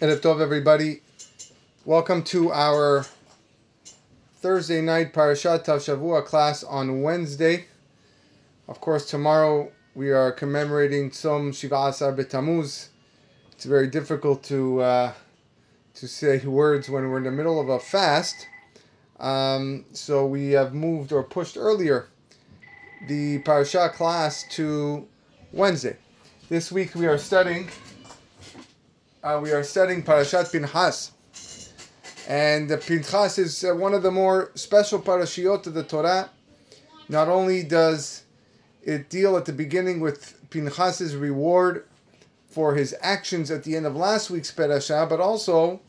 Erev Tov, everybody. Welcome to our Thursday night Parashat Tav Shavua class on Wednesday. Of course, tomorrow we are commemorating Tzom Shiva Asar B'Tamuz. It's very difficult to uh, to say words when we're in the middle of a fast. Um, so we have moved or pushed earlier the Parashat class to Wednesday. This week we are studying uh, we are studying Parashat Pinchas. And Pinchas is uh, one of the more special parashiot of the Torah. Not only does it deal at the beginning with Pinchas's reward for his actions at the end of last week's parasha, but also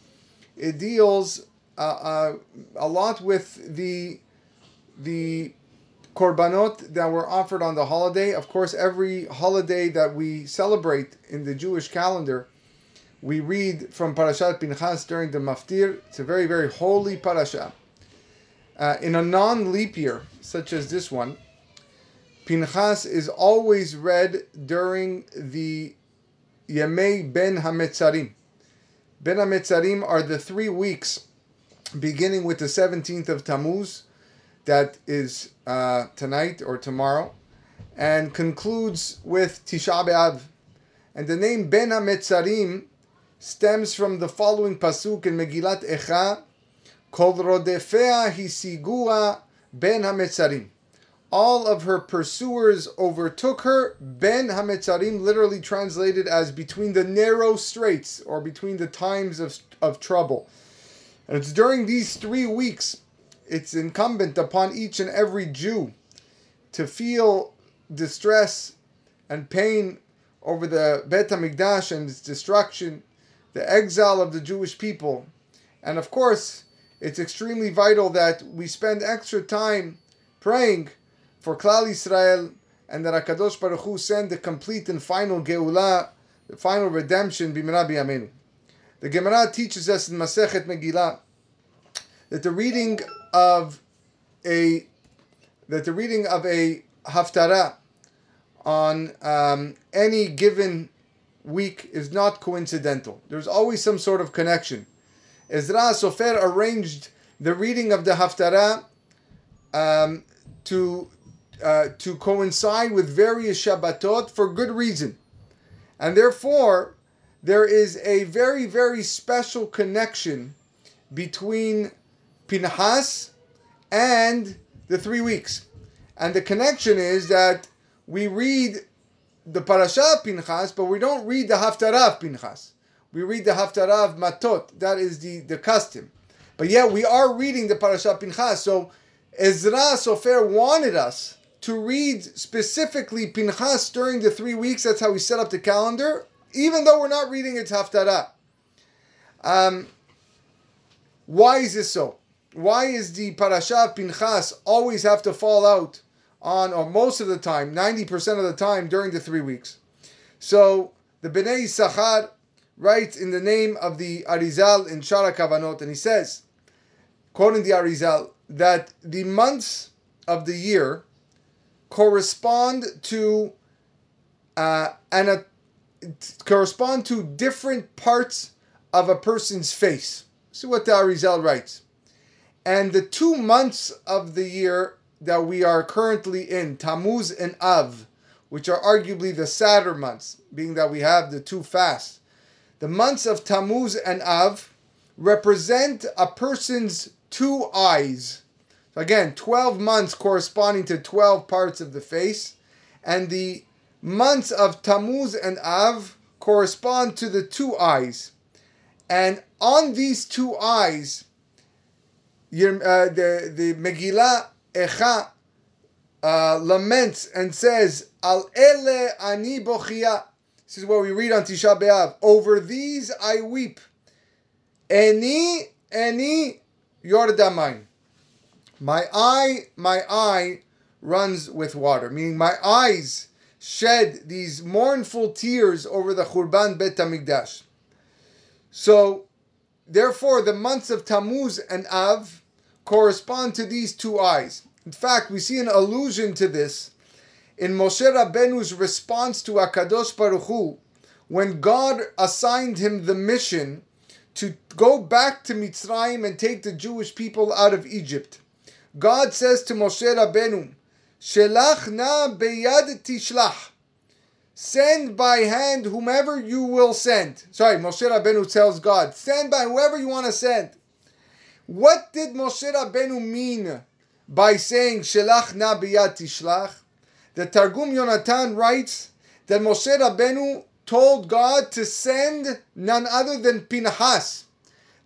it deals uh, uh, a lot with the the korbanot that were offered on the holiday. Of course, every holiday that we celebrate in the Jewish calendar we read from Parashat Pinchas during the Maftir. It's a very, very holy parasha. Uh, in a non-leap year, such as this one, Pinchas is always read during the Yemei Ben Hametzarim. Ben Hametzarim are the three weeks beginning with the 17th of Tammuz, that is uh, tonight or tomorrow, and concludes with Tisha B'Av. And the name Ben HaMetzarim stems from the following pasuk in Megillat Echa, Kol rodefea hisigua ben hametzarim. All of her pursuers overtook her. Ben hametzarim, literally translated as between the narrow straits or between the times of, of trouble. And it's during these three weeks, it's incumbent upon each and every Jew to feel distress and pain over the Bet HaMikdash and its destruction the exile of the Jewish people. And of course, it's extremely vital that we spend extra time praying for Klal Israel and that HaKadosh Baruch Hu send the complete and final Geulah, the final redemption, Bimra B'Yameinu. The Gemara teaches us in Masechet Megillah that the reading of a that the reading of a haftarah on um, any given week is not coincidental. There's always some sort of connection. Ezra Sofer arranged the reading of the Haftarah um, to uh, to coincide with various Shabbatot for good reason, and therefore there is a very very special connection between Pinhas and the three weeks, and the connection is that we read the parasha of Pinchas, but we don't read the Haftarah of Pinchas. We read the Haftarah of Matot. That is the, the custom. But yet we are reading the parasha of Pinchas. So Ezra Sofer wanted us to read specifically Pinchas during the three weeks. That's how we set up the calendar, even though we're not reading its Haftarah. Um, why is this so? Why is the parasha of Pinchas always have to fall out on, or most of the time, 90% of the time during the three weeks. So the Bnei Sachar writes in the name of the Arizal in Shara Kavanot, and he says, quoting the Arizal, that the months of the year correspond to uh, and a, correspond to different parts of a person's face. See what the Arizal writes. And the two months of the year that we are currently in, Tammuz and Av, which are arguably the sadder months, being that we have the two fasts. The months of Tammuz and Av represent a person's two eyes. So again, 12 months corresponding to 12 parts of the face, and the months of Tammuz and Av correspond to the two eyes. And on these two eyes, uh, the, the Megillah Echa uh, laments and says, Al ele ani bochia. This is what we read on Tisha B'Av. Over these I weep. Eni, eni, yordamayim. My eye, my eye runs with water. Meaning my eyes shed these mournful tears over the Churban Bet HaMikdash. So, therefore, the months of Tammuz and Av correspond to these two eyes. In fact, we see an allusion to this in Moshe Rabbeinu's response to Akadosh Baruch Hu, when God assigned him the mission to go back to Mitzrayim and take the Jewish people out of Egypt. God says to Moshe Rabbeinu, Shelach na beyad tishlach. Send by hand whomever you will send. Sorry, Moshe Rabbeinu tells God, send by whoever you want to send. What did Moshe Rabbeinu mean by saying Shelach na biyad tishlach? The Targum Yonatan writes that Moshe Rabbeinu told God to send none other than Pinchas.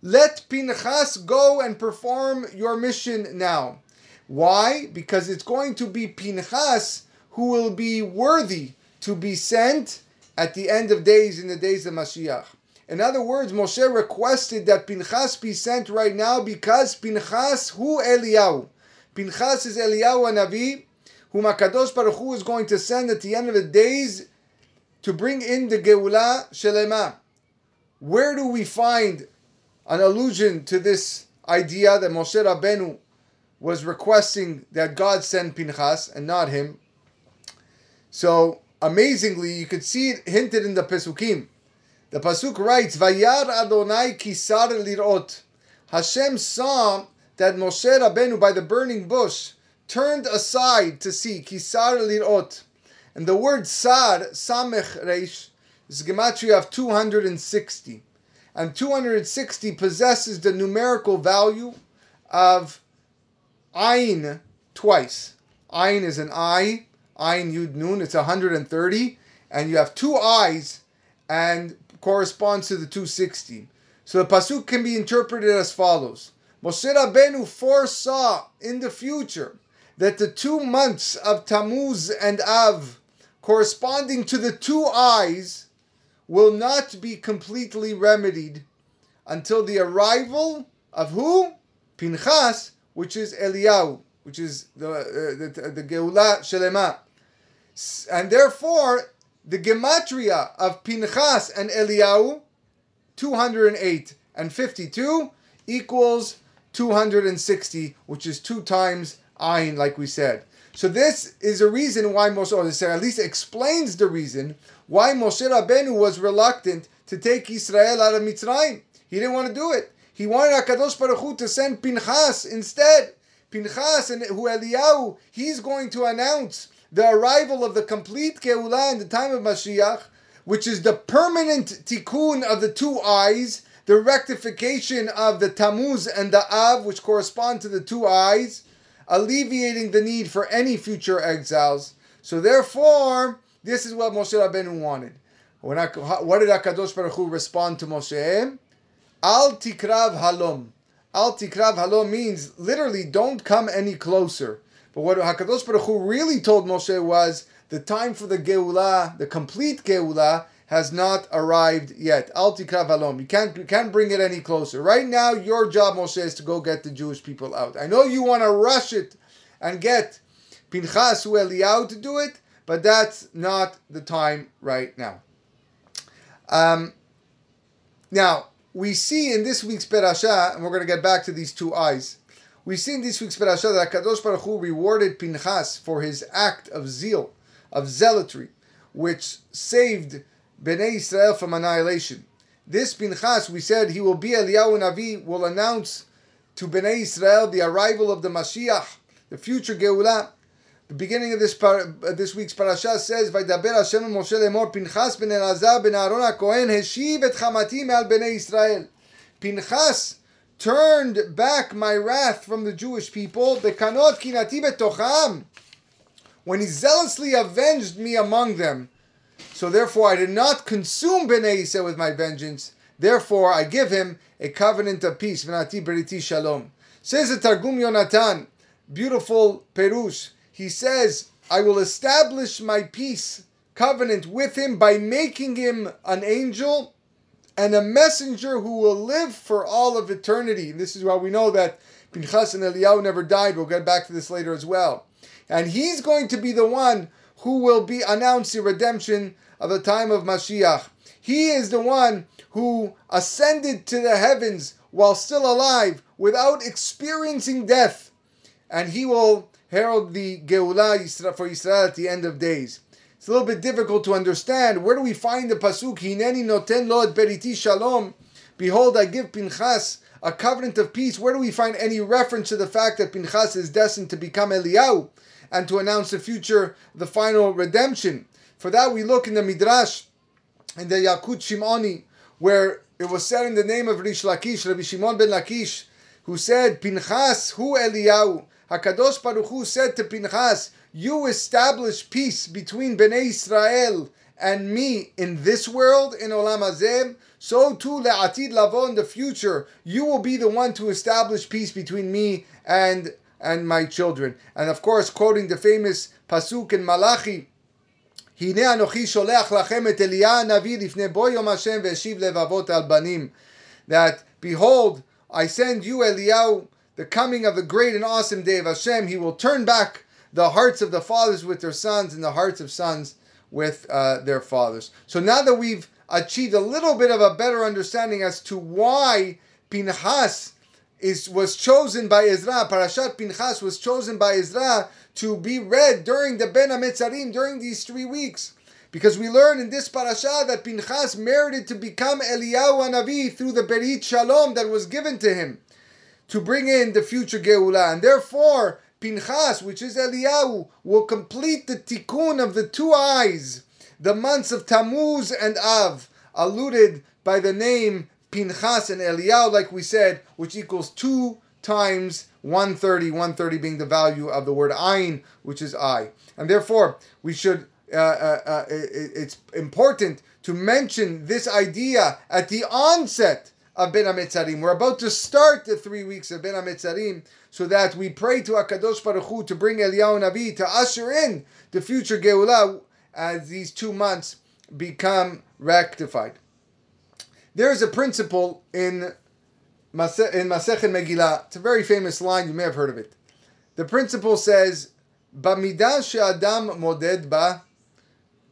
Let Pinchas go and perform your mission now. Why? Because it's going to be Pinchas who will be worthy to be sent at the end of days in the days of Mashiach. In other words, Moshe requested that Pinchas be sent right now because Pinchas who Eliyahu. Pinchas is Eliyahu Navi, whom Hakadosh Baruch Hu is going to send at the end of the days to bring in the Geulah Shelema. Where do we find an allusion to this idea that Moshe Rabbeinu was requesting that God send Pinchas and not him? So amazingly, you could see it hinted in the Pesukim. The Pasuk writes, Vayar Adonai kisar lirot. Hashem saw that Moshe Rabbeinu by the burning bush turned aside to see kisar lirot. And the word sar, samech reish, is gematria of 260. And 260 possesses the numerical value of ayin twice. Ayin is an eye, ayin yud nun, it's 130. And you have two eyes and corresponds to the 260. So the pasuk can be interpreted as follows. Moshe Rabbeinu foresaw in the future that the two months of Tammuz and Av corresponding to the two eyes will not be completely remedied until the arrival of who? Pinchas, which is Eliyahu, which is the uh, the, the Geulah Shelema. And therefore, the gematria of Pinchas and Eliyahu, 208 and 52, equals 260, which is two times Ayin, like we said. So this is a reason why Moshe, or at least explains the reason why Moshe Rabbeinu was reluctant to take Israel out of Mitzrayim. He didn't want to do it. He wanted Hakadosh Baruch Hu to send Pinchas instead. Pinchas and who Eliyahu, he's going to announce the arrival of the complete Geulah in the time of Mashiach, which is the permanent tikkun of the two eyes, the rectification of the Tammuz and the Av, which correspond to the two eyes, alleviating the need for any future exiles. So therefore, this is what Moshe Rabbeinu wanted. When I, what did Hakadosh Baruch Hu respond to Moshe? Al tikrav halom. Al tikrav halom means literally don't come any closer. But what Hakadosh Baruch Hu really told Moshe was the time for the Geulah, the complete Geulah, has not arrived yet. Al halom. You can't you can't bring it any closer. Right now, your job, Moshe, is to go get the Jewish people out. I know you want to rush it and get Pinchas Eliyahu to do it, but that's not the time right now. Um, now we see in this week's parasha, and we're going to get back to these two eyes. We see in this week's parasha that Kadosh Baruch Hu rewarded Pinchas for his act of zeal, of zealotry, which saved Bnei Israel from annihilation. This Pinchas, we said he will be Eliyahu Navi, will announce to Bnei Israel the arrival of the Mashiach, the future Geulah. The beginning of this par- this week's parasha says, "Vaydaber Hashem Moshe lemor Pinchas ben Elazar ben Aaron HaKohen heshiv et chamati al Bnei Israel." Pinchas turned back my wrath from the Jewish people. When he zealously avenged me among them. So therefore I did not consume Bnei Yisrael with my vengeance. Therefore I give him a covenant of peace. Shalom. Says the Targum Yonatan, beautiful perush. He says, I will establish my peace covenant with him by making him an angel and a messenger who will live for all of eternity. And this is why we know that Pinchas and Eliyahu never died. We'll get back to this later as well. And he's going to be the one who will be announce the redemption of the time of Mashiach. He is the one who ascended to the heavens while still alive without experiencing death. And he will herald the Geulah for Israel at the end of days. It's a little bit difficult to understand. Where do we find the pasuk? Hineni noten lo et beriti shalom. Behold, I give Pinchas a covenant of peace. Where do we find any reference to the fact that Pinchas is destined to become Eliyahu and to announce the future, the final redemption? For that, we look in the Midrash, in the Yalkut Shimoni, where it was said in the name of Rish Lakish, Rabbi Shimon ben Lakish, who said, Pinchas, hu Eliyahu. Hakadosh Baruch Hu said to Pinchas, you establish peace between Bnei Israel and me in this world, in Olam Hazeh, so too le'atid lavo in the future, you will be the one to establish peace between me and and my children. And of course, quoting the famous pasuk in Malachi, "Hine Anochi שולח לכם Et אליה Navi לפני Bo Yom Hashem והשיב Levavot Al Banim," That, behold, I send you, Eliyahu, the coming of the great and awesome day of Hashem. He will turn back the hearts of the fathers with their sons and the hearts of sons with uh, their fathers. So now that we've achieved a little bit of a better understanding as to why Pinchas is was chosen by Ezra, Parashat Pinchas was chosen by Ezra to be read during the Ben Ametzarim during these three weeks. Because we learn in this parasha that Pinchas merited to become Eliyahu Hanavi through the Berit Shalom that was given to him to bring in the future Geulah. And therefore, Pinchas, which is Eliyahu, will complete the tikkun of the two eyes, the months of Tammuz and Av, alluded by the name Pinchas and Eliyahu, like we said, which equals two times 130, 130 being the value of the word ayin, which is I. And therefore, we should, uh, uh, uh, it's important to mention this idea at the onset of Ben HaMetzarim. We're about to start the three weeks of Ben HaMetzarim so that we pray to HaKadosh Baruch Hu to bring Eliyahu Navi to usher in the future Geulah as these two months become rectified. There is a principle in in Masechet Megillah. It's a very famous line. You may have heard of it. The principle says, "Bamidah she'adam moded ba,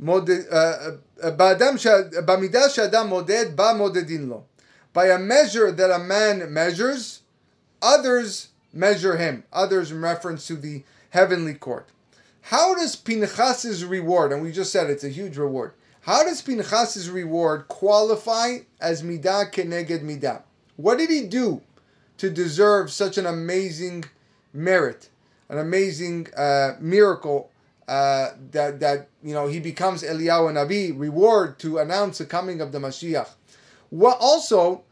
uh, uh, bamidah she'adam moded ba modedin lo." By a measure that a man measures, others measure him. Others in reference to the heavenly court. How does Pinchas's reward, and we just said it's a huge reward, how does Pinchas's reward qualify as midah keneged midah? What did he do to deserve such an amazing merit, an amazing uh, miracle uh, that that you know he becomes Eliyahu Navi, reward to announce the coming of the Mashiach? Well, also,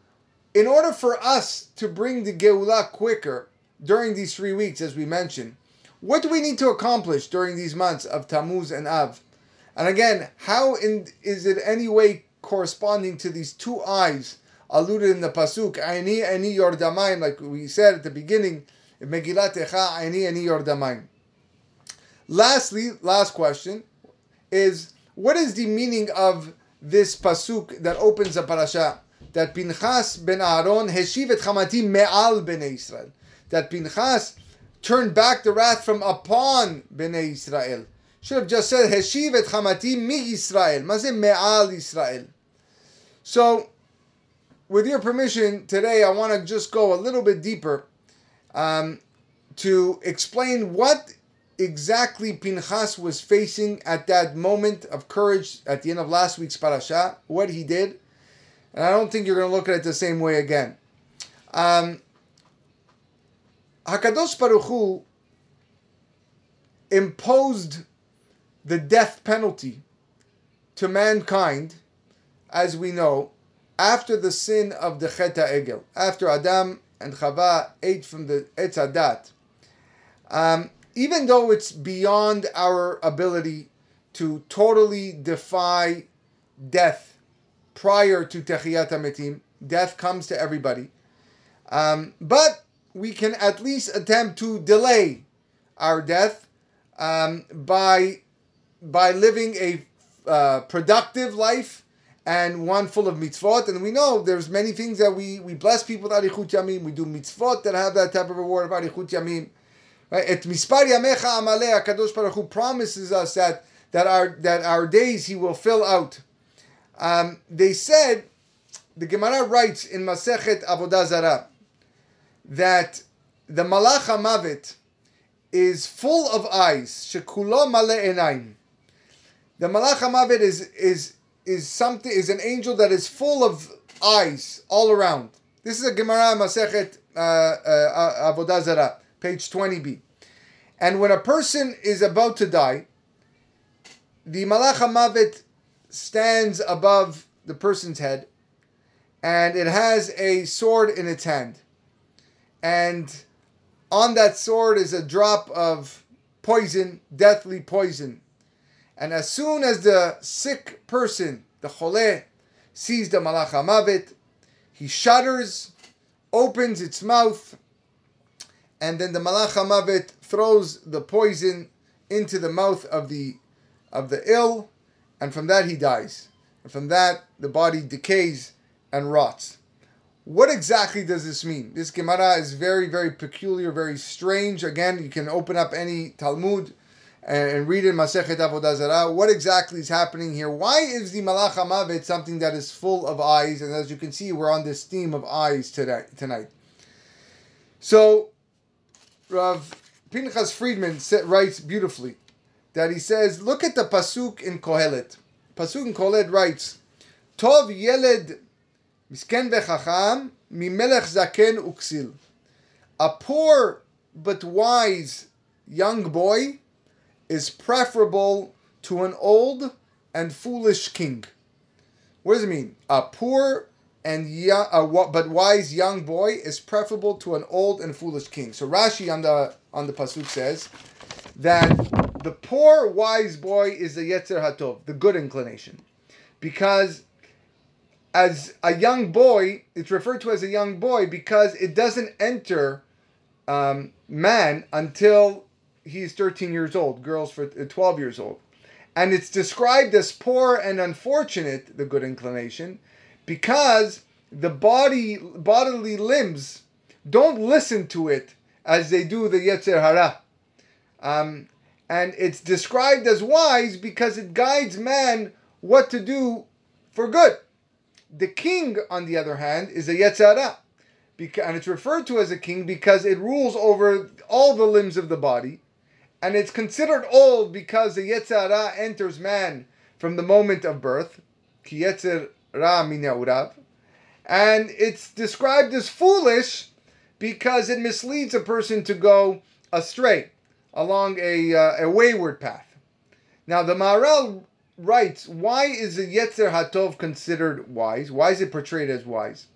in order for us to bring the Geulah quicker during these three weeks, as we mentioned, what do we need to accomplish during these months of Tammuz and Av? And again, how in, is it any way corresponding to these two eyes alluded in the pasuk, "Aini ani yordamayim," like we said at the beginning, Megillat Echa, "Aini ani yordamayim." Lastly, last question is what is the meaning of this pasuk that opens the parasha? That Pinchas ben Aaron heshiv et chamati me'al bnei Israel. That Pinchas turned back the wrath from upon bnei Israel. Should have just said heshiv et chamati mi Israel. Mazeh me'al Israel. So with your permission, today I want to just go a little bit deeper um, to explain what exactly Pinchas was facing at that moment of courage at the end of last week's parasha, what he did. And I don't think you're going to look at it the same way again. Um, Hakadosh Baruch Hu imposed the death penalty to mankind, as we know, after the sin of the Chet Egel, after Adam and Chava ate from the Etz Adat, um, even though it's beyond our ability to totally defy death prior to Techiyat HaMetim, death comes to everybody. Um, but we can at least attempt to delay our death um, by by living a uh, productive life and one full of mitzvot. And we know there's many things that we, we bless people with arichut yamim. We do mitzvot that have that type of reward of arichut yamim. Right? Et mispar yamecha amale Hakadosh Baruch Hu promises us that that our that our days He will fill out. Um, they said the Gemara writes in Masechet Avodah Zarah that the Malach Mavet is full of eyes. Shekulo male. The Malach Mavet is is is something is an angel that is full of eyes all around. This is a Gemara Masechet uh, uh, Avodah Zarah, page 20b. And when a person is about to die, the Malach stands above the person's head, and it has a sword in its hand. And on that sword is a drop of poison, deathly poison. And as soon as the sick person, the chole, sees the Malach he shudders, opens its mouth, and then the Malach HaMavet throws the poison into the mouth of the of the ill, and from that he dies. And from that the body decays and rots. What exactly does this mean? This Gemara is very, very peculiar, very strange. Again, you can open up any Talmud and read in Masechet Avodah Zarah. What exactly is happening here? Why is the Malach HaMavet something that is full of eyes? And as you can see, we're on this theme of eyes today, tonight. So, Rav Pinchas Friedman writes beautifully that he says, look at the pasuk in Kohelet. Pasuk in Kohelet writes, Tov yeled misken vechacham mimelech zaken uksil. A poor but wise young boy is preferable to an old and foolish king. What does it mean? A poor and young, uh, but wise young boy is preferable to an old and foolish king. So Rashi on the on the pasuk says that the poor wise boy is the yetzer hatov, the good inclination, because as a young boy, it's referred to as a young boy because it doesn't enter um, man until he's 13 years old. Girls for uh, 12 years old, and it's described as poor and unfortunate, the good inclination, because the body bodily limbs don't listen to it as they do the Yetzer Hara. Um, and it's described as wise because it guides man what to do for good. The king, on the other hand, is a Yetzer Hara. And it's referred to as a king because it rules over all the limbs of the body. And it's considered old because the Yetzer Hara enters man from the moment of birth. Ki Yetzer And it's described as foolish because it misleads a person to go astray along a, uh, a wayward path. Now, the Maharal writes, why is the Yetzer Hatov considered wise? Why is it portrayed as wise?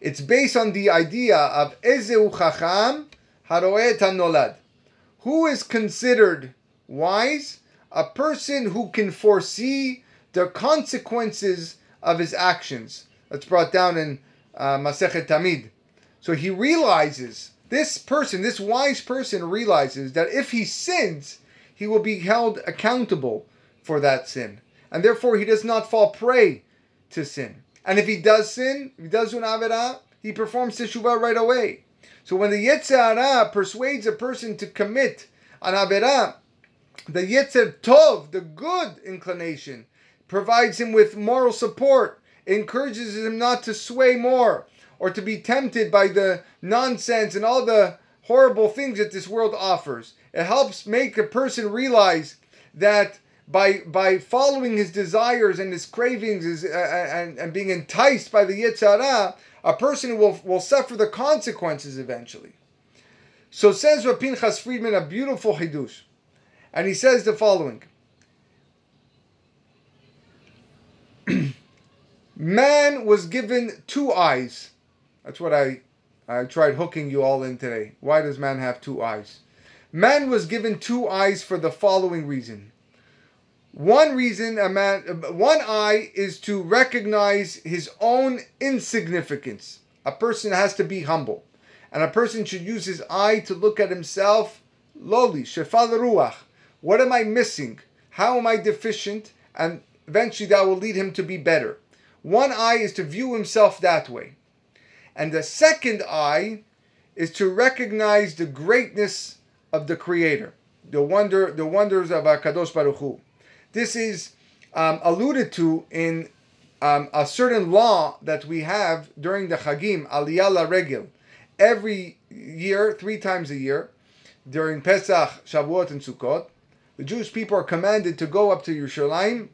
It's based on the idea of Ezeu Chacham Haroet Nolad. Who is considered wise? A person who can foresee the consequences of his actions. That's brought down in uh, Masechet Tamid. So he realizes, this person, this wise person realizes that if he sins, he will be held accountable for that sin. And therefore he does not fall prey to sin. And if he does sin, if he does an avera, he performs teshuvah right away. So when the Yetzer Hara persuades a person to commit an avera, the Yetzer Tov, the good inclination, provides him with moral support, encourages him not to sway more or to be tempted by the nonsense and all the horrible things that this world offers. It helps make a person realize that by by following his desires and his cravings is, uh, and, and being enticed by the Yetzer Hara, a person will, will suffer the consequences eventually. So says Rav Pinchas Friedman a beautiful hidush, and he says the following. Man was given two eyes. That's what I, I tried hooking you all in today. Why does man have two eyes? Man was given two eyes for the following reason. One reason a man, one eye is to recognize his own insignificance. A person has to be humble, and a person should use his eye to look at himself lowly. Shefal ruach. What am I missing? How am I deficient? And eventually that will lead him to be better. One eye is to view himself that way. And the second eye is to recognize the greatness of the Creator, the wonder, the wonders of Hakadosh Baruch Hu. This is um, alluded to in um, a certain law that we have during the Chagim, Aliyah La Regel. Every year, three times a year, during Pesach, Shavuot, and Sukkot, the Jewish people are commanded to go up to Yerushalayim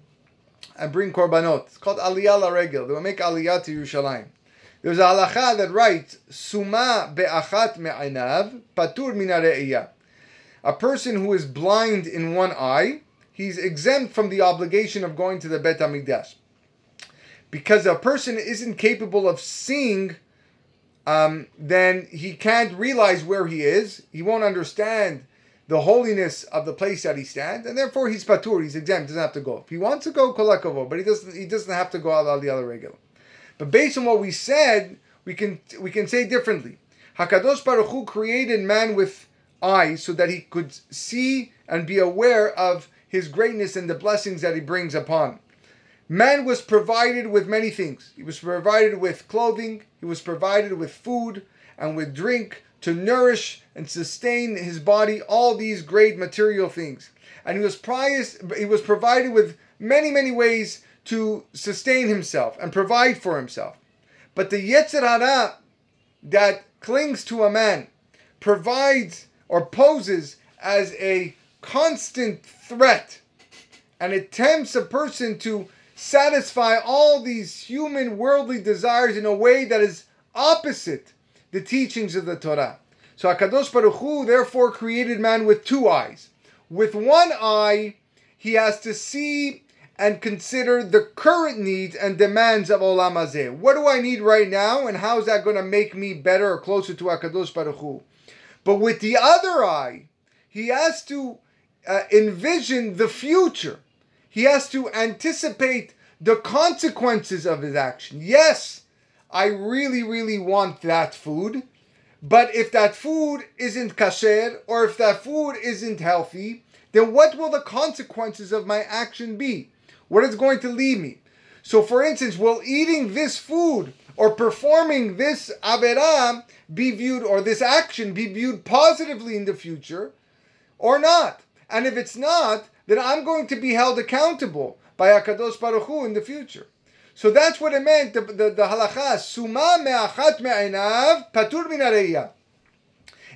and bring korbanot. It's called aliyah regel. They will make aliyah to Yerushalayim. There's a halacha that writes, Suma be'achat me'ainav, patur mina A person who is blind in one eye, he's exempt from the obligation of going to the Bet HaMikdash. Because a person isn't capable of seeing, um, then he can't realize where he is. He won't understand the holiness of the place that he stands, and therefore he's patur, he's exempt, doesn't have to go. If he wants to go, kolakovo, but he doesn't. He doesn't have to go out the other regular. But based on what we said, we can we can say differently. Hakadosh Baruch Hu created man with eyes so that he could see and be aware of his greatness and the blessings that he brings upon. Man was provided with many things. He was provided with clothing, he was provided with food and with drink to nourish and sustain his body, all these great material things. And he was prized, he was provided with many, many ways to sustain himself and provide for himself. But the Yetzer Hara that clings to a man provides or poses as a constant threat and it tempts a person to satisfy all these human worldly desires in a way that is opposite the teachings of the Torah. So Hakadosh Baruch Hu therefore created man with two eyes. With one eye, he has to see and consider the current needs and demands of Olam Hazeh. What do I need right now, and how is that going to make me better or closer to Hakadosh Baruch Hu? But with the other eye, he has to uh, envision the future. He has to anticipate the consequences of his action. Yes, I really, really want that food, but if that food isn't kasher or if that food isn't healthy, then what will the consequences of my action be? What is going to lead me? So, for instance, will eating this food or performing this averah be viewed, or this action be viewed positively in the future, or not? And if it's not, then I'm going to be held accountable by Hakadosh Baruch Hu in the future. So that's what it meant. The, the, the halacha suma me'achat me'enav patur min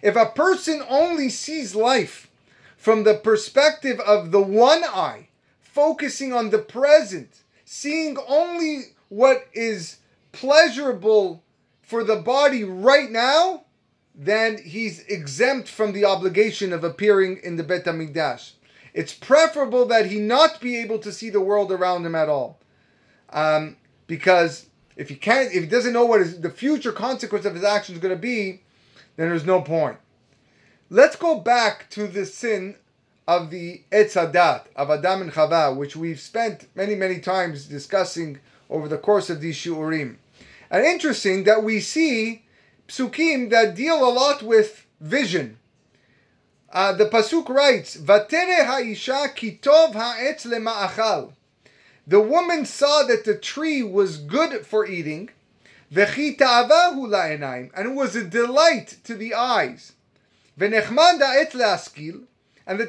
If a person only sees life from the perspective of the one eye, focusing on the present, seeing only what is pleasurable for the body right now, then he's exempt from the obligation of appearing in the Bet HaMikdash. It's preferable that he not be able to see the world around him at all. Um, because if he can't, if he doesn't know what is the future consequence of his actions is going to be, then there's no point. Let's go back to the sin of the Etzadat, of Adam and Chava, which we've spent many, many times discussing over the course of these Shiurim. And interesting that we see psukim that deal a lot with vision. Uh, the pasuk writes, "Vatere ha'isha kitov ha'etz lema'achal." The woman saw that the tree was good for eating, and was a delight to the eyes. And that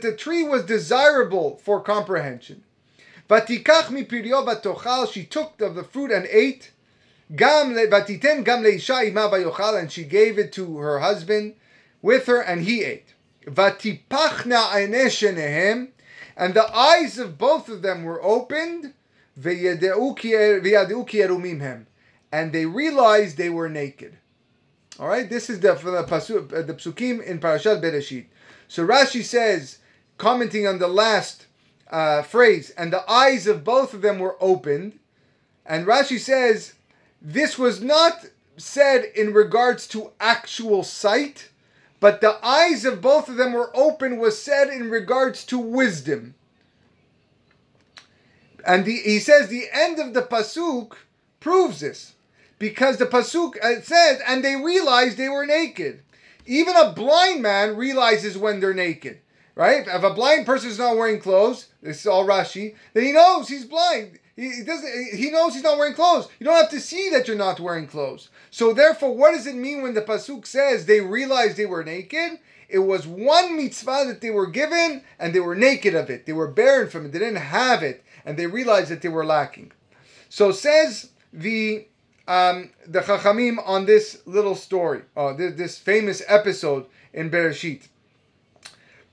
the tree was desirable for comprehension. She took of the fruit and ate. And she gave it to her husband with her, and he ate. And the eyes of both of them were opened, and they realized they were naked. All right, this is the the, pasu, the psukim in Parashat Bereshit. So Rashi says, commenting on the last uh, phrase, and the eyes of both of them were opened. And Rashi says, this was not said in regards to actual sight, but the eyes of both of them were open was said in regards to wisdom. And the, he says the end of the pasuk proves this because the pasuk uh, says, and they realized they were naked. Even a blind man realizes when they're naked, right? If a blind person is not wearing clothes, this is all Rashi, then he knows he's blind. He doesn't. He knows he's not wearing clothes. You don't have to see that you're not wearing clothes. So therefore, what does it mean when the pasuk says they realized they were naked? It was one mitzvah that they were given, and they were naked of it. They were barren from it. They didn't have it, and they realized that they were lacking. So says the um, the Chachamim on this little story, uh, this, this famous episode in Bereshit.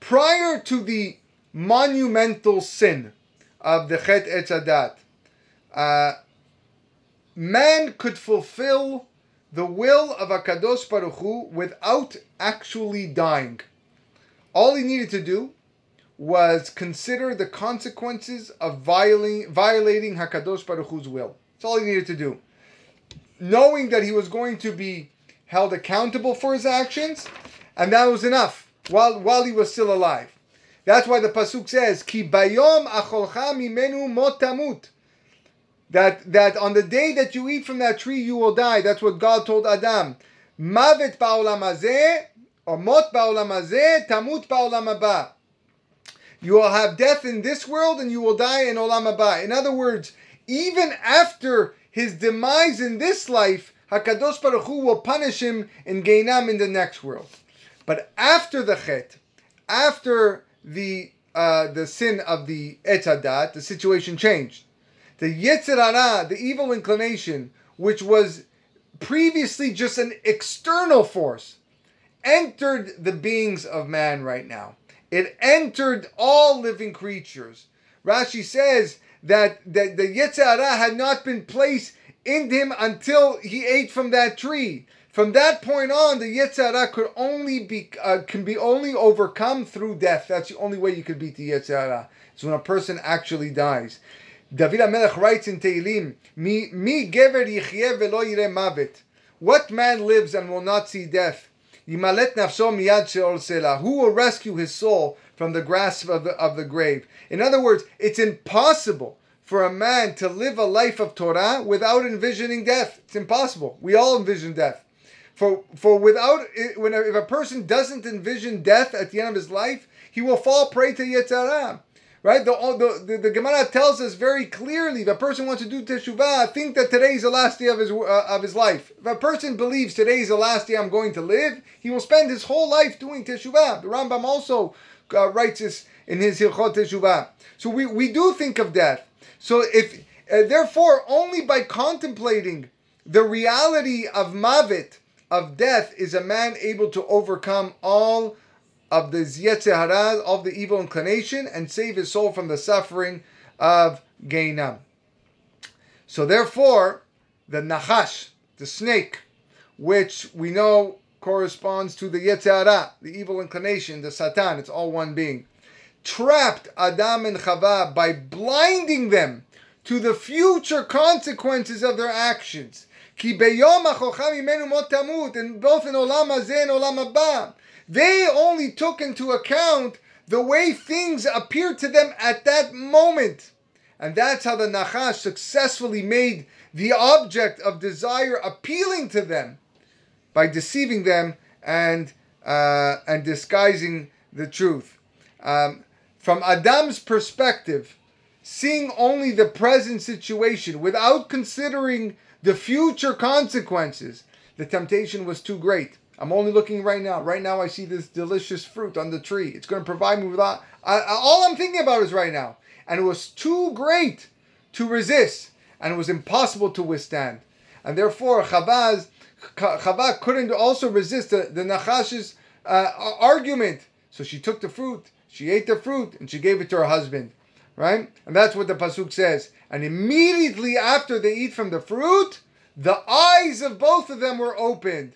Prior to the monumental sin of the Chet Etzadat, uh, man could fulfill the will of Akadosh Baruch Hu without actually dying. All he needed to do was consider the consequences of violating, violating Hakadosh Baruch Hu's will. That's all he needed to do. Knowing that he was going to be held accountable for his actions, and that was enough while while he was still alive. That's why the pasuk says, "Ki bayom acholcha mimenu motamut." That that on the day that you eat from that tree, you will die. That's what God told Adam. Mavet ba'olam or mot ba'olam hazeh, tamut ba'olam. You will have death in this world, and you will die in olam haba. In other words, even after his demise in this life, Hakadosh Baruch Hu will punish him in Geinam in the next world. But after the chet, after the uh, the sin of the etadat, the situation changed. The yetzer hara, the evil inclination, which was previously just an external force, entered the beings of man right now. It entered all living creatures. Rashi says that, that the yetzer hara had not been placed in him until he ate from that tree. From that point on, the yetzer hara could only be uh, can be only overcome through death. That's the only way you could beat the yetzer hara. It's when a person actually dies. David HaMelech writes in Tehillim, Mi, mi gever yichyeh velo yireh mavet. What man lives and will not see death? Yimalet nafsho miyad sheol. Who will rescue his soul from the grasp of the, of the grave? In other words, it's impossible for a man to live a life of Torah without envisioning death. It's impossible. We all envision death. For, for without, when a, if a person doesn't envision death at the end of his life, he will fall prey to yetzer hara. Right? The, the, the, the, Gemara tells us very clearly if a person wants to do teshuvah, think that today is the last day of his, uh, of his life. If a person believes today is the last day I'm going to live, he will spend his whole life doing teshuvah. The Rambam also uh, writes this in his Hilchot Teshuvah. So we, we do think of death. So if, uh, therefore, only by contemplating the reality of mavet, of death, is a man able to overcome all of the Yetzer of the evil inclination, and save his soul from the suffering of Geinam. So therefore, the Nachash, the snake, which we know corresponds to the Yetzer the evil inclination, the Satan, it's all one being, trapped Adam and Chava by blinding them to the future consequences of their actions. Ki beyom and both in olam hazeh and olam haba. They only took into account the way things appeared to them at that moment. And that's how the Nachash successfully made the object of desire appealing to them by deceiving them and uh, and disguising the truth. Um, from Adam's perspective, seeing only the present situation without considering the future consequences, the temptation was too great. I'm only looking right now. Right now, I see this delicious fruit on the tree. It's going to provide me with all. I, all I'm thinking about is right now. And it was too great to resist, and it was impossible to withstand. And therefore, Chavaz, Chava couldn't also resist the, the Nachash's uh, argument. So she took the fruit, she ate the fruit, and she gave it to her husband. Right? And that's what the Pasuk says. And immediately after they eat from the fruit, the eyes of both of them were opened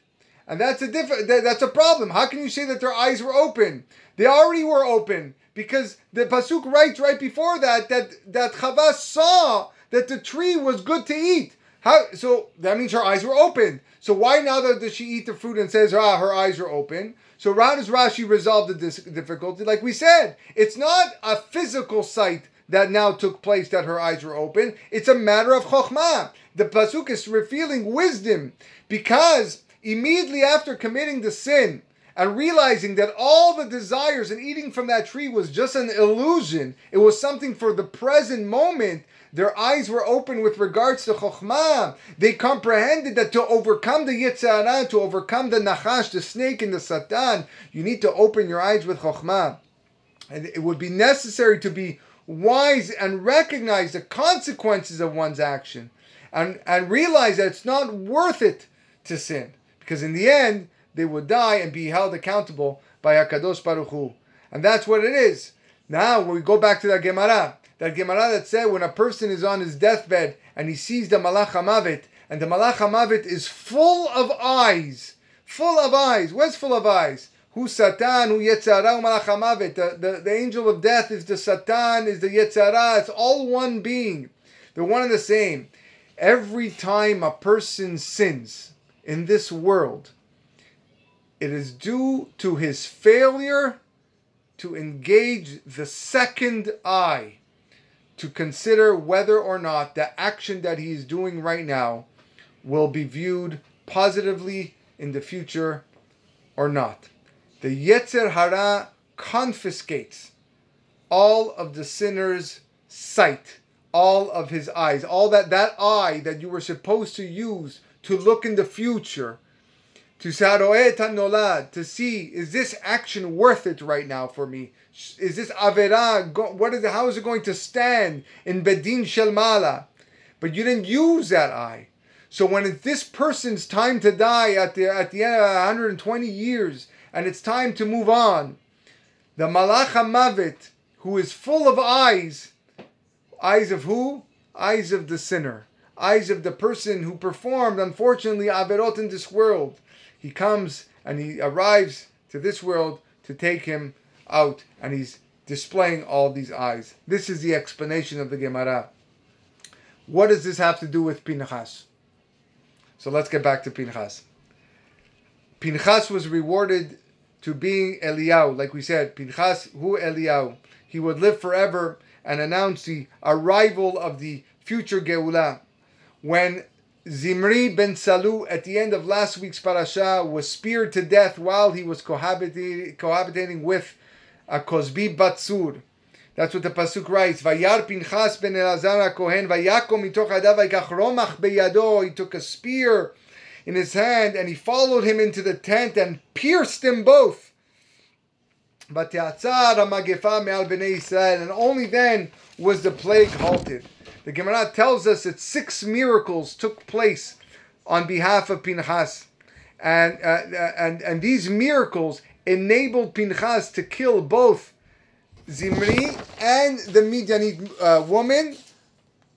and that's a different. That's a problem. How can you say that their eyes were open? They already were open because the pasuk writes right before that that that Chava saw that the tree was good to eat. How? So that means her eyes were open. So why now that does she eat the fruit and says ah her eyes are open? So how does Rashi resolve the difficulty? Like we said, it's not a physical sight that now took place that her eyes were open. It's a matter of chokhmah. The pasuk is revealing wisdom because immediately after committing the sin and realizing that all the desires and eating from that tree was just an illusion, it was something for the present moment. Their eyes were open with regards to Chokhmah. They comprehended that to overcome the Yetzer Hara, to overcome the Nachash, the snake and the Satan, you need to open your eyes with Chokhmah. And it would be necessary to be wise and recognize the consequences of one's action and, and realize that it's not worth it to sin because in the end they would die and be held accountable by Hakadosh Baruch Hu. And that's what it is. Now, when we go back to that Gemara, that Gemara that said when a person is on his deathbed and he sees the Malach HaMavet, and the Malach HaMavet is full of eyes, full of eyes. Where's full of eyes? Who Satan, who Yetzara, who Malach HaMavet. The, the, the angel of death is the Satan, is the Yetzara. It's all one being. They're one and the same. Every time a person sins in this world, it is due to his failure to engage the second eye to consider whether or not the action that he is doing right now will be viewed positively in the future or not. The Yetzer Hara confiscates all of the sinner's sight, all of his eyes, all that that eye that you were supposed to use to look in the future to nolad, to see is this action worth it right now for me? Is this avera? What is it, how is it going to stand in bedin shel mala? But you didn't use that eye. So when it's this person's time to die at the at the end of 120 years, and it's time to move on, the malach mavet, who is full of eyes, eyes of who? Eyes of the sinner, eyes of the person who performed, unfortunately, averot in this world he comes and he arrives to this world to take him out, and he's displaying all these eyes. This is the explanation of the Gemara. What does this have to do with Pinchas? So let's get back to Pinchas. Pinchas was rewarded to being Eliyahu, like we said. Pinchas, who Eliyahu? He would live forever and announce the arrival of the future Geulah. When Zimri ben Salu, at the end of last week's parasha, was speared to death while he was cohabitating, cohabitating with a Kozbi Batsur. That's what the pasuk writes. Vayar Pinchas ben Elazar Kohen vayakom mitoch adav vayikach romach beyado. He took a spear in his hand and he followed him into the tent and pierced them both. And only then was the plague halted. The Gemara tells us that six miracles took place on behalf of Pinchas, and uh, and and these miracles enabled Pinchas to kill both Zimri and the Midianite uh, woman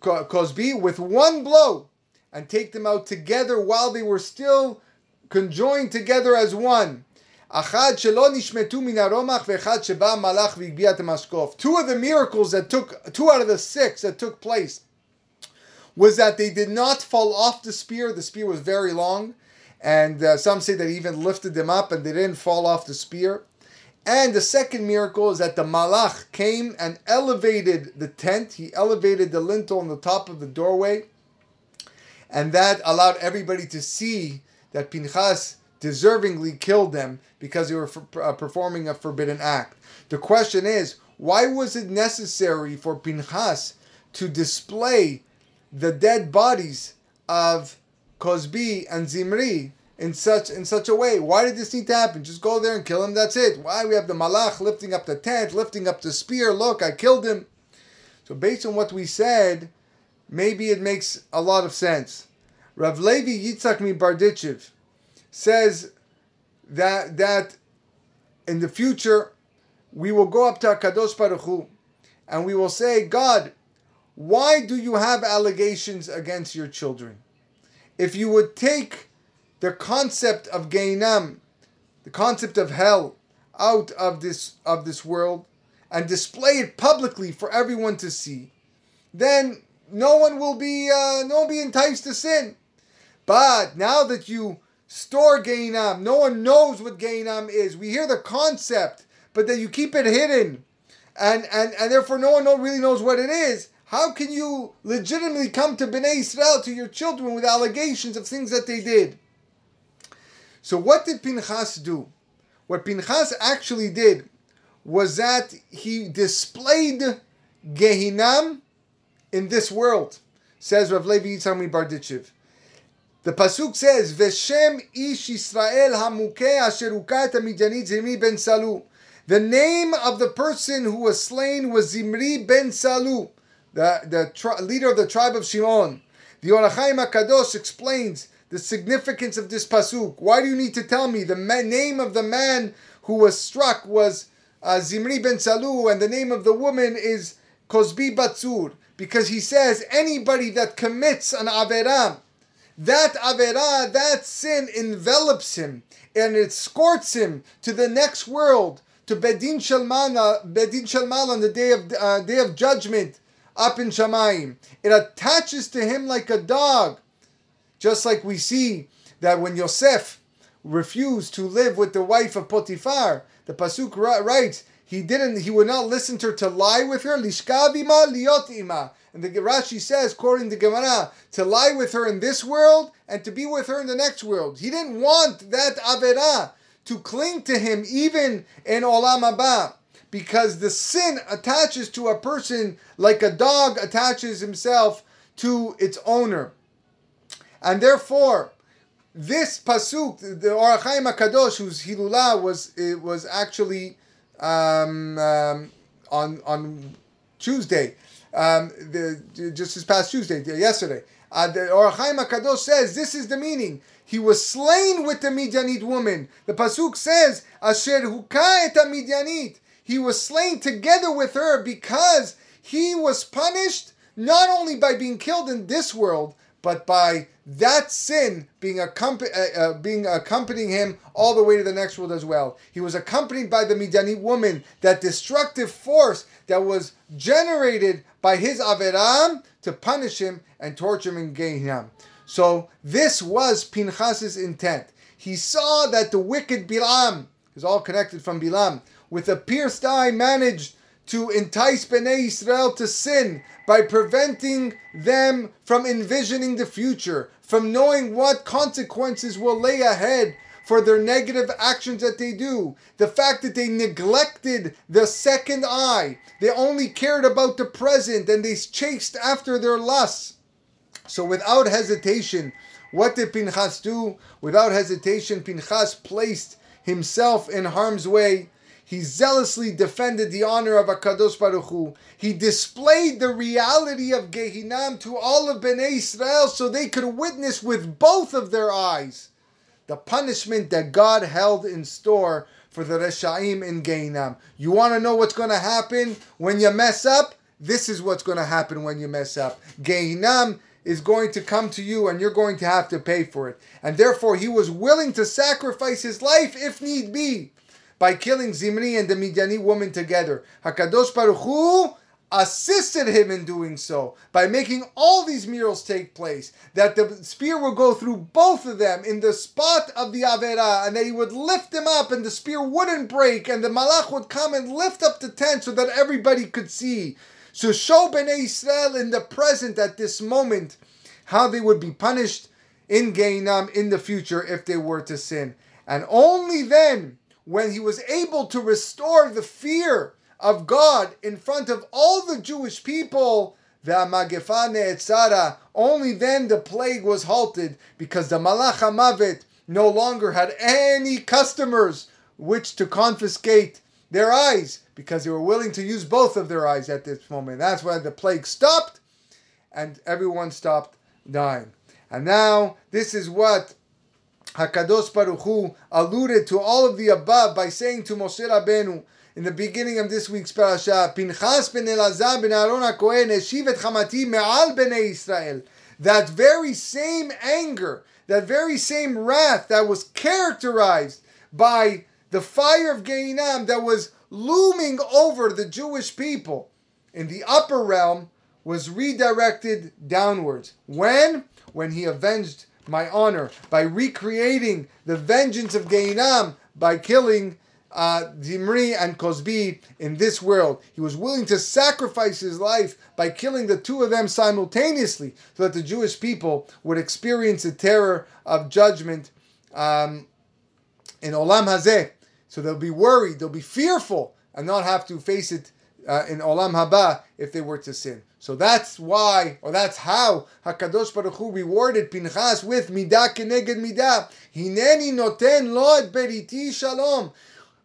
Kozbi with one blow, and take them out together while they were still conjoined together as one. Two of the miracles that took, two out of the six that took place, was that they did not fall off the spear. The spear was very long, and uh, some say that he even lifted them up and they didn't fall off the spear. And the second miracle is that the malach came and elevated the tent. He elevated the lintel on the top of the doorway, and that allowed everybody to see that Pinchas deservingly killed them because they were uh, performing a forbidden act. The question is, why was it necessary for Pinchas to display the dead bodies of Kozbi and Zimri in such in such a way? Why did this need to happen? Just go there and kill him. That's it. Why we have the malach lifting up the tent, lifting up the spear? Look, I killed him. So based on what we said, maybe it makes a lot of sense. Rav Levi Yitzhak mi Bardichev says that that in the future we will go up to Hakadosh Baruch Hu, and we will say, God, why do you have allegations against your children? If you would take the concept of Gehinam, the concept of hell, out of this of this world and display it publicly for everyone to see, then no one will be uh, no one will be enticed to sin. But now that you store Gehinam. No one knows what Gehinam is. We hear the concept, but that you keep it hidden. And, and, and therefore no one really knows what it is. How can you legitimately come to Bnei Israel, to your children, with allegations of things that they did? So what did Pinchas do? What Pinchas actually did was that he displayed Gehinam in this world, says Rav Levi Yitzhak Bardichev. The pasuk says, "Veshem ish Israel hamukeh Zimri ben Salu." The name of the person who was slain was Zimri ben Salu, the, the tri- leader of the tribe of Shimon. The Ohr HaChaim Hakadosh explains the significance of this pasuk. Why do you need to tell me the man, name of the man who was struck was uh, Zimri ben Salu, and the name of the woman is Kozbi Batsur? because he says anybody that commits an Averah, that Averah, that sin envelops him and it escorts him to the next world, to Bedin Shalmana, Bedin Shalman on the day of uh, day of judgment up in Shamayim. It attaches to him like a dog, just like we see that when Yosef refused to live with the wife of Potiphar, the pasuk writes he didn't. He would not listen to her to lie with her. Lishkabima liotima. And the Rashi says, quoting the Gemara, to lie with her in this world and to be with her in the next world. He didn't want that Averah to cling to him even in Olam Haba. Because the sin attaches to a person like a dog attaches himself to its owner. And therefore, this pasuk, the Ohr HaChaim Hakadosh, whose Hilula was it was actually um, um, on on Tuesday, um, the, just this past Tuesday, yesterday. Uh, the Ohr HaChaim Hakadosh says this is the meaning. He was slain with the Midianite woman. The pasuk says, "Asher huka et Midianit." He was slain together with her because he was punished not only by being killed in this world, but by that sin being, accomp- uh, uh, being accompanying him all the way to the next world as well. He was accompanied by the Midianite woman, that destructive force that was generated by his Averam to punish him and torture him in Gehinnom. So this was Pinchas's intent. He saw that the wicked Bilam, is all connected from Bilam, with a pierced eye managed to entice Bnei Israel to sin by preventing them from envisioning the future, from knowing what consequences will lay ahead for their negative actions that they do. The fact that they neglected the second eye, they only cared about the present and they chased after their lusts. So without hesitation, what did Pinchas do? Without hesitation, Pinchas placed himself in harm's way he zealously defended the honor of Akadosh Baruch Hu. He displayed the reality of Gehinam to all of Bnei Israel so they could witness with both of their eyes the punishment that God held in store for the Reshaim in Gehinam. You want to know what's going to happen when you mess up? This is what's going to happen when you mess up. Gehinam is going to come to you and you're going to have to pay for it. And therefore, he was willing to sacrifice his life if need be by killing Zimri and the Midiani woman together. Hakadosh Baruch Hu assisted him in doing so by making all these miracles take place. That the spear would go through both of them in the spot of the Avera, and that he would lift them up, and the spear wouldn't break, and the Malach would come and lift up the tent so that everybody could see. So show Bnei Israel in the present at this moment how they would be punished in Gehinnom in the future if they were to sin. And only then when he was able to restore the fear of God in front of all the Jewish people, the only then the plague was halted because the Malach no longer had any customers which to confiscate their eyes because they were willing to use both of their eyes at this moment. That's why the plague stopped and everyone stopped dying. And now this is what Hakadosh Baruch Hu alluded to all of the above by saying to Moshe Rabbeinu in the beginning of this week's parasha, Pinchas ben Elazar ben Aaron HaKohen eshiv et chamati me'al bnei Israel. That very same anger, that very same wrath that was characterized by the fire of Gehinnom that was looming over the Jewish people in the upper realm was redirected downwards. When? When he avenged my honor by recreating the vengeance of Gehinnom by killing uh, Zimri and Kozbi in this world. He was willing to sacrifice his life by killing the two of them simultaneously so that the Jewish people would experience the terror of judgment um, in Olam Hazeh. So they'll be worried, they'll be fearful, and not have to face it uh, in Olam Haba if they were to sin. So that's why, or that's how Hakadosh Baruch Hu rewarded Pinchas with midah keneged midah. Hineni noten lo et beriti shalom.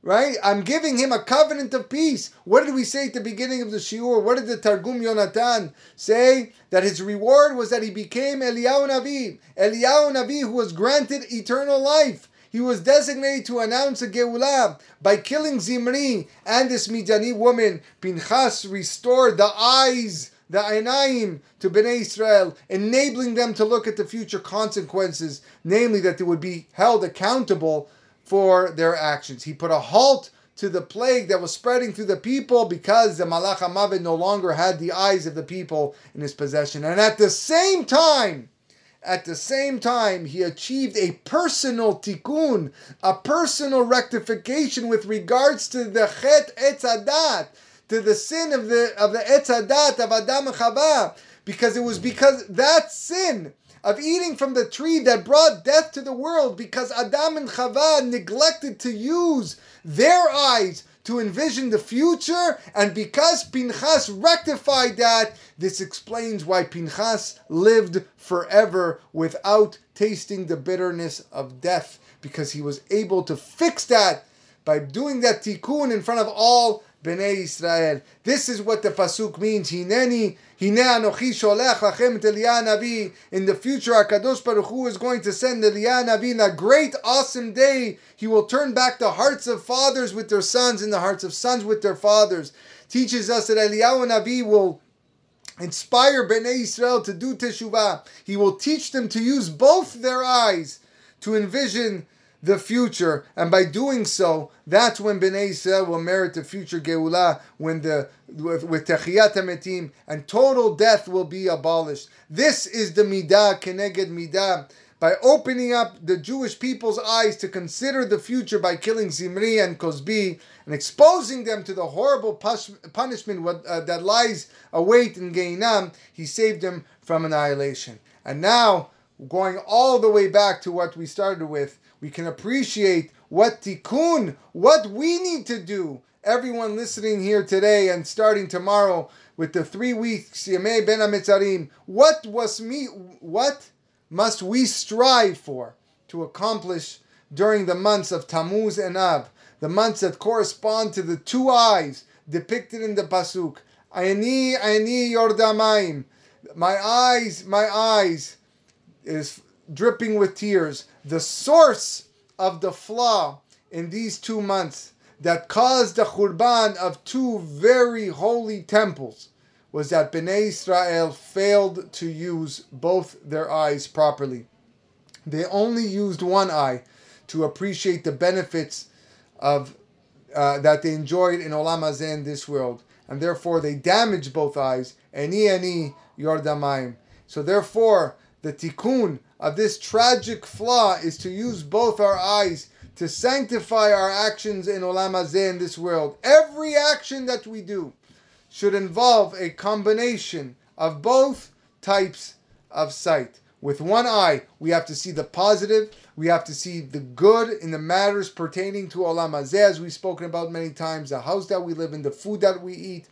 Right? I'm giving him a covenant of peace. What did we say at the beginning of the shiur? What did the Targum Yonatan say? That his reward was that he became Eliyahu Navi. Eliyahu Navi who was granted eternal life. He was designated to announce a Geulah by killing Zimri and this Midiani woman. Pinchas restored the eyes the Ainaim to Bnei Israel, enabling them to look at the future consequences, namely that they would be held accountable for their actions. He put a halt to the plague that was spreading through the people because the Malach HaMavet no longer had the eyes of the people in his possession. And at the same time, at the same time, he achieved a personal tikkun, a personal rectification with regards to the chet etzadat, to the sin of the of the etzadat of Adam and Chava, because it was because that sin of eating from the tree that brought death to the world, because Adam and Chava neglected to use their eyes to envision the future, and because Pinchas rectified that, this explains why Pinchas lived forever without tasting the bitterness of death, because he was able to fix that by doing that tikkun in front of all Bnei Israel. This is what the pasuk means. Hineni, hine anochi sholech lachem Navi. In the future, Hakadosh Baruch Hu is going to send the Eliyahu Navi in a great, awesome day. He will turn back the hearts of fathers with their sons and the hearts of sons with their fathers. Teaches us that Eliyahu Navi will inspire Bnei Israel to do teshuvah. He will teach them to use both their eyes to envision the future, and by doing so, that's when Bnei Israel will merit the future Geulah, when the with, with Techiyat HaMetim, and total death will be abolished. This is the Midah, Keneged Midah, by opening up the Jewish people's eyes to consider the future by killing Zimri and Kozbi, and exposing them to the horrible punishment uh, that lies await in Gehinam, he saved them from annihilation. And now, going all the way back to what we started with, we can appreciate what tikkun, what we need to do. Everyone listening here today and starting tomorrow with the three weeks Yemei Ben Amitzarim, what was me? What must we strive for to accomplish during the months of Tammuz and Av, the months that correspond to the two eyes depicted in the pasuk? Aini, aini yordamayim. My eyes, my eyes is dripping with tears. The source of the flaw in these two months that caused the khurban of two very holy temples was that Bnei Israel failed to use both their eyes properly. They only used one eye to appreciate the benefits of uh, that they enjoyed in Olam Hazeh this world, and therefore they damaged both eyes. Eni eni yordamayim. So therefore, the tikkun of this tragic flaw is to use both our eyes to sanctify our actions in Olam Hazeh in this world. Every action that we do should involve a combination of both types of sight. With one eye, we have to see the positive, we have to see the good in the matters pertaining to Olam Hazeh, as we've spoken about many times, the house that we live in, the food that we eat,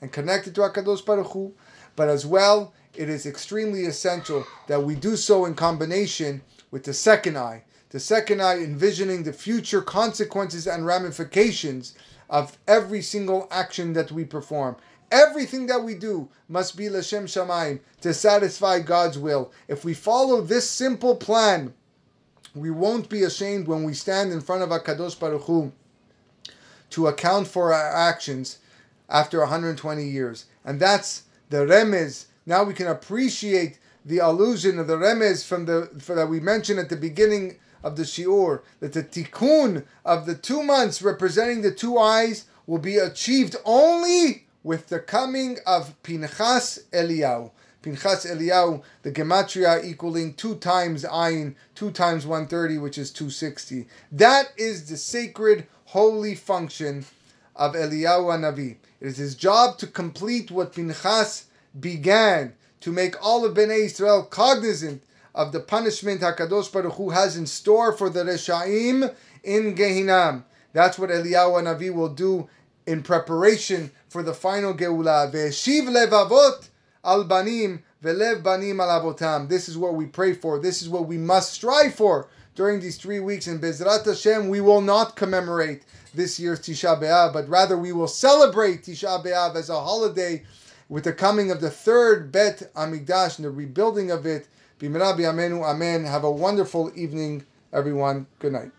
and connected to HaKadosh Baruch Hu. But as well, it is extremely essential that we do so in combination with the second eye. The second eye envisioning the future consequences and ramifications of every single action that we perform. Everything that we do must be Lashem Shamayim to satisfy God's will. If we follow this simple plan, we won't be ashamed when we stand in front of HaKadosh Baruch Hu to account for our actions after 120 years. And that's the remez now we can appreciate the allusion of the remez from the that we mentioned at the beginning of the shiur that the tikkun of the two months representing the two eyes will be achieved only with the coming of Pinchas Eliyahu. Pinchas Eliyahu, the gematria equaling two times ayin, two times 130, which is 260. That is the sacred, holy function of Eliyahu Navi. It is his job to complete what Pinchas began to make all of Bnei Israel cognizant of the punishment Hakadosh Baruch Hu has in store for the Reshaim in Gehinam. That's what Eliyahu Navi will do in preparation for the final Geulah. Ve'eshiv levavot al banim ve'lev banim al avotam. This is what we pray for. This is what we must strive for during these three weeks. In Bezrat Hashem, we will not commemorate this year's Tisha B'Av, but rather we will celebrate Tisha B'Av as a holiday with the coming of the third Beit HaMikdash and the rebuilding of it. Bimrabi Amenu Amen. Have a wonderful evening, everyone. Good night.